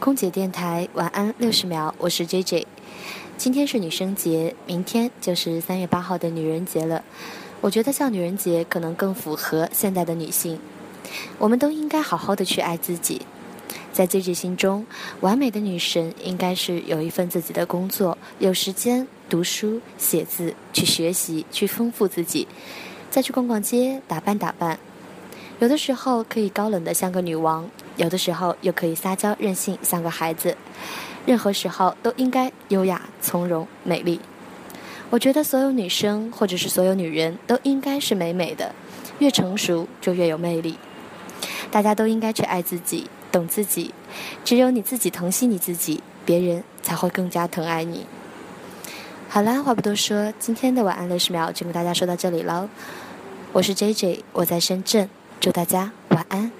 空姐电台晚安六十秒，我是 J J。今天是女生节，明天就是三月八号的女人节了。我觉得叫女人节可能更符合现代的女性。我们都应该好好的去爱自己。在 J J 心中，完美的女神应该是有一份自己的工作，有时间读书、写字、去学习、去丰富自己，再去逛逛街、打扮打扮。有的时候可以高冷的像个女王，有的时候又可以撒娇任性像个孩子。任何时候都应该优雅、从容、美丽。我觉得所有女生或者是所有女人都应该是美美的，越成熟就越有魅力。大家都应该去爱自己，懂自己。只有你自己疼惜你自己，别人才会更加疼爱你。好啦，话不多说，今天的晚安六十秒就跟大家说到这里喽。我是 J J，我在深圳。祝大家晚安。